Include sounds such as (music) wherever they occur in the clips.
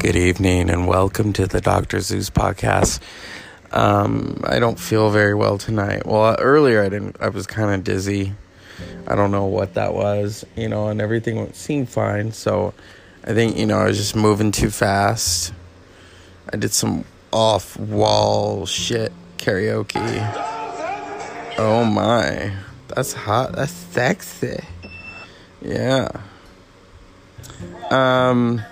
Good evening and welcome to the Dr. Zeus podcast. Um, I don't feel very well tonight. Well, earlier I didn't. I was kind of dizzy. I don't know what that was, you know, and everything seemed fine. So I think you know I was just moving too fast. I did some off-wall shit karaoke. Oh my, that's hot. That's sexy. Yeah. Um.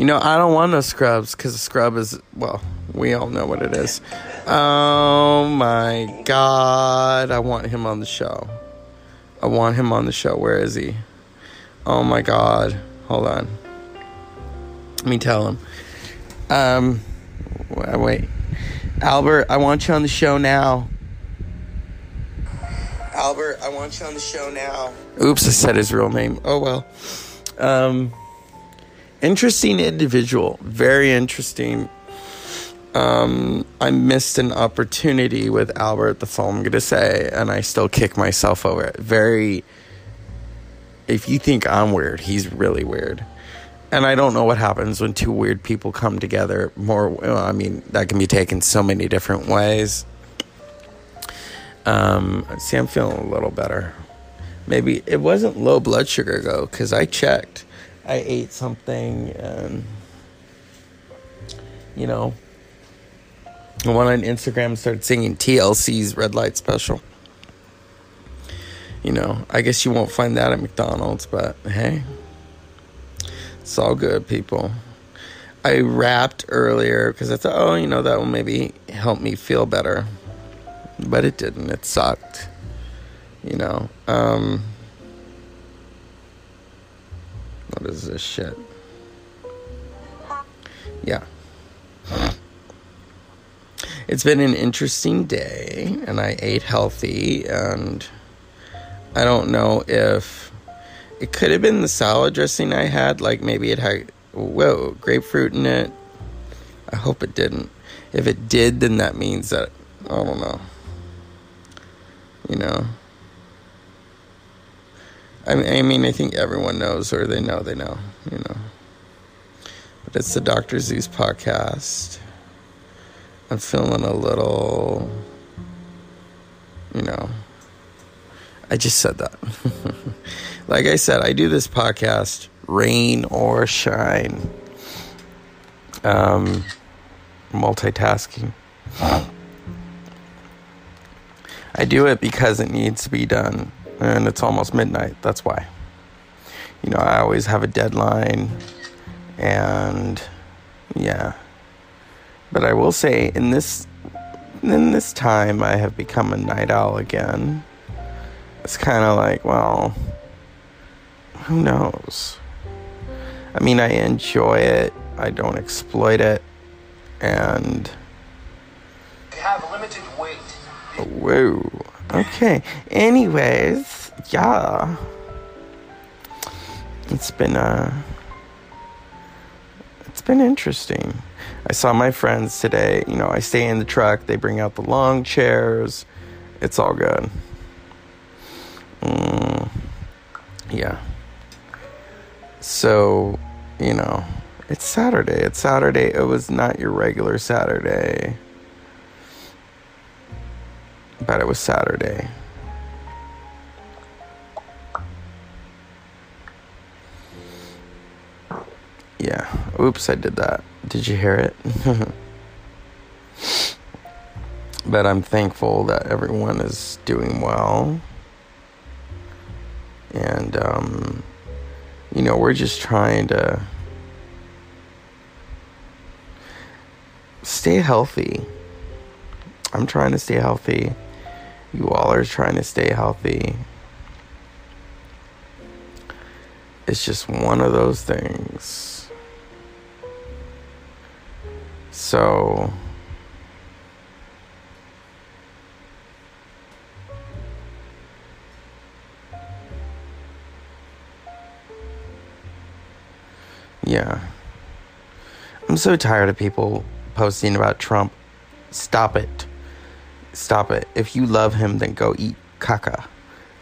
You know, I don't want no scrubs because a scrub is, well, we all know what it is. Oh my God. I want him on the show. I want him on the show. Where is he? Oh my God. Hold on. Let me tell him. Um, wait. Albert, I want you on the show now. Albert, I want you on the show now. Oops, I said his real name. Oh well. Um, interesting individual, very interesting. Um, I missed an opportunity with Albert. That's all I'm gonna say, and I still kick myself over it. Very. If you think I'm weird, he's really weird, and I don't know what happens when two weird people come together. More, well, I mean, that can be taken so many different ways. Um, see, I'm feeling a little better. Maybe it wasn't low blood sugar though, because I checked. I ate something and you know I went on Instagram started singing TLC's red light special. You know, I guess you won't find that at McDonald's, but hey. It's all good, people. I rapped earlier because I thought, oh, you know, that will maybe help me feel better. But it didn't. It sucked. You know. Um this shit? Yeah. It's been an interesting day, and I ate healthy, and I don't know if it could have been the salad dressing I had. Like maybe it had, whoa, grapefruit in it. I hope it didn't. If it did, then that means that, I don't know. You know? I mean, I mean, I think everyone knows, or they know, they know, you know. But it's the Dr. Zeus podcast. I'm feeling a little, you know. I just said that. (laughs) like I said, I do this podcast, rain or shine. Um, multitasking. I do it because it needs to be done and it's almost midnight. That's why. You know, I always have a deadline, and yeah. But I will say, in this in this time, I have become a night owl again. It's kind of like, well, who knows? I mean, I enjoy it. I don't exploit it, and. have limited weight. Whoa. Okay. Anyways, yeah. It's been uh it's been interesting. I saw my friends today, you know, I stay in the truck, they bring out the long chairs. It's all good. Mm, yeah. So, you know, it's Saturday. It's Saturday. It was not your regular Saturday but it was Saturday. Yeah. Oops, I did that. Did you hear it? (laughs) but I'm thankful that everyone is doing well. And, um, you know, we're just trying to stay healthy. I'm trying to stay healthy. You all are trying to stay healthy. It's just one of those things. So. Yeah. I'm so tired of people posting about Trump. Stop it. Stop it. If you love him, then go eat caca.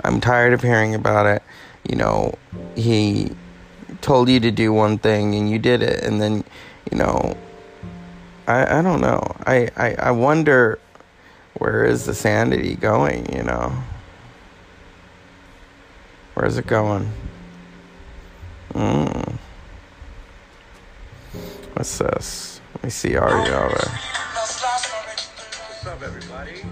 I'm tired of hearing about it. You know, he told you to do one thing and you did it and then you know I I don't know. I I, I wonder where is the sanity going, you know? Where's it going? Mm. What's this? Let me see Ariana. What's up, everybody?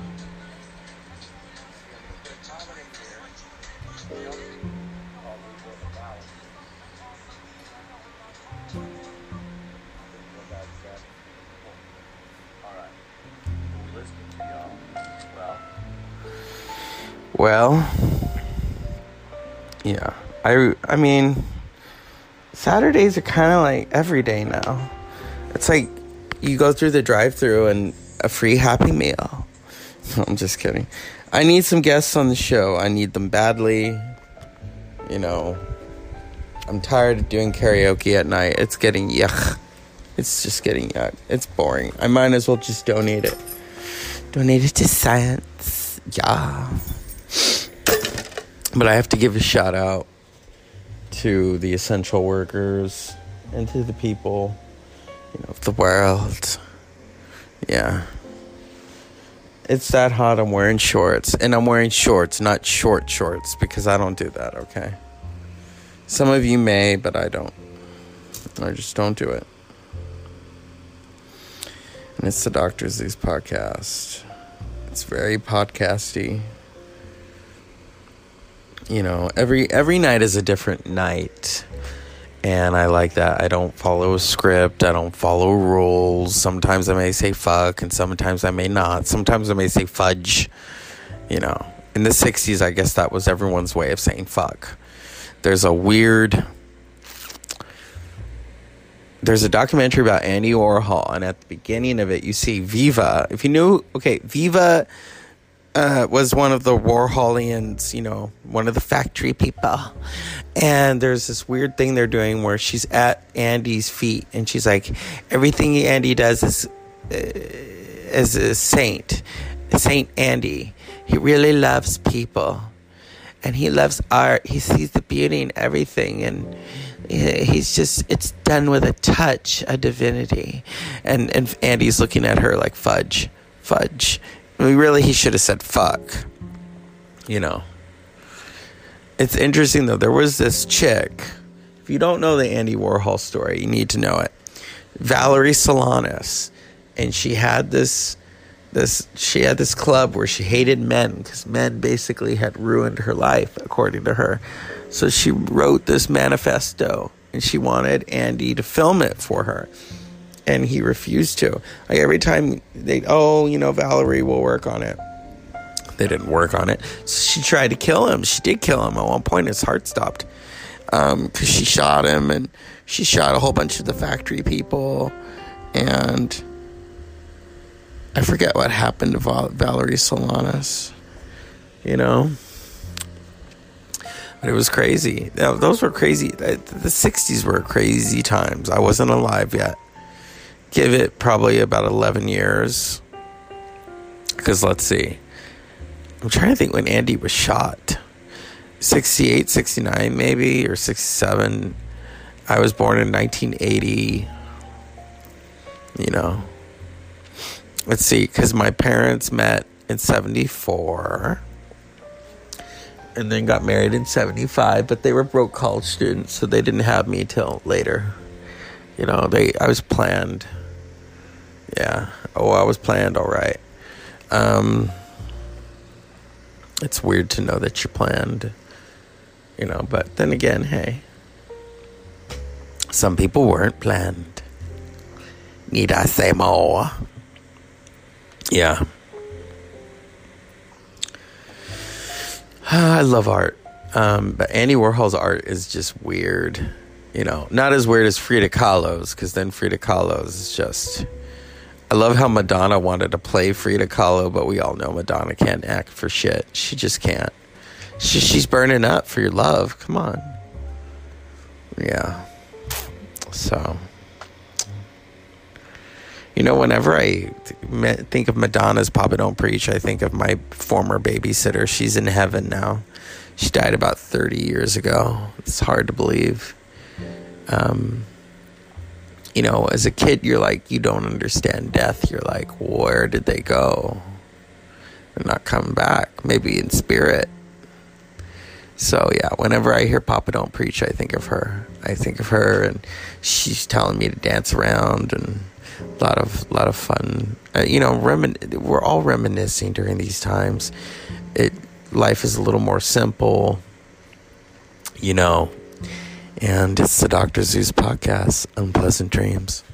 Well, yeah. I I mean, Saturdays are kind of like every day now. It's like you go through the drive-through and a free Happy Meal. (laughs) I'm just kidding. I need some guests on the show. I need them badly. You know, I'm tired of doing karaoke at night. It's getting yuck. It's just getting yuck. It's boring. I might as well just donate it. Donate it to science. Yeah. But I have to give a shout out to the essential workers and to the people, you know, of the world. Yeah. It's that hot. I'm wearing shorts. And I'm wearing shorts, not short shorts, because I don't do that, okay? Some of you may, but I don't. I just don't do it. And it's the Dr. Zeus podcast. It's very podcasty. You know, every every night is a different night. And I like that. I don't follow a script. I don't follow rules. Sometimes I may say fuck and sometimes I may not. Sometimes I may say fudge. You know, in the 60s, I guess that was everyone's way of saying fuck. There's a weird there's a documentary about Andy Warhol, and at the beginning of it, you see Viva. If you knew, okay, Viva uh, was one of the Warholians, you know, one of the factory people. And there's this weird thing they're doing where she's at Andy's feet, and she's like, everything Andy does is uh, is a saint, Saint Andy. He really loves people, and he loves art. He sees the beauty in everything, and he's just it's done with a touch a divinity and and andy's looking at her like fudge fudge Mean, really he should have said fuck you know. It's interesting though. There was this chick. If you don't know the andy warhol story you need to know it. Valerie solanas. And she had this this she had this club where she hated men because men basically had ruined her life according to her. So she wrote this manifesto and she wanted Andy to film it for her. And he refused to. Like every time they, oh, you know, Valerie will work on it. They didn't work on it. So she tried to kill him. She did kill him. At one point, his heart stopped because um, she shot him and she shot a whole bunch of the factory people. And I forget what happened to Val- Valerie Solanas. You know? But it was crazy. Those were crazy. The 60s were crazy times. I wasn't alive yet. Give it probably about 11 years. Because let's see. I'm trying to think when Andy was shot. 68, 69, maybe, or 67. I was born in 1980. You know. Let's see, because my parents met in 74 and then got married in 75 but they were broke college students so they didn't have me till later you know they i was planned yeah oh i was planned all right um it's weird to know that you're planned you know but then again hey some people weren't planned need i say more yeah (sighs) I love art. Um, but Andy Warhol's art is just weird. You know, not as weird as Frida Kahlo's, because then Frida Kahlo's is just. I love how Madonna wanted to play Frida Kahlo, but we all know Madonna can't act for shit. She just can't. She, she's burning up for your love. Come on. Yeah. So. You know, whenever I think of Madonna's Papa Don't Preach, I think of my former babysitter. She's in heaven now. She died about 30 years ago. It's hard to believe. Um, you know, as a kid, you're like, you don't understand death. You're like, where did they go? They're not coming back. Maybe in spirit. So yeah, whenever I hear Papa Don't Preach, I think of her. I think of her, and she's telling me to dance around, and a lot of lot of fun. Uh, you know, remin- we're all reminiscing during these times. It life is a little more simple, you know. And it's the Dr. Zeus podcast, Unpleasant Dreams.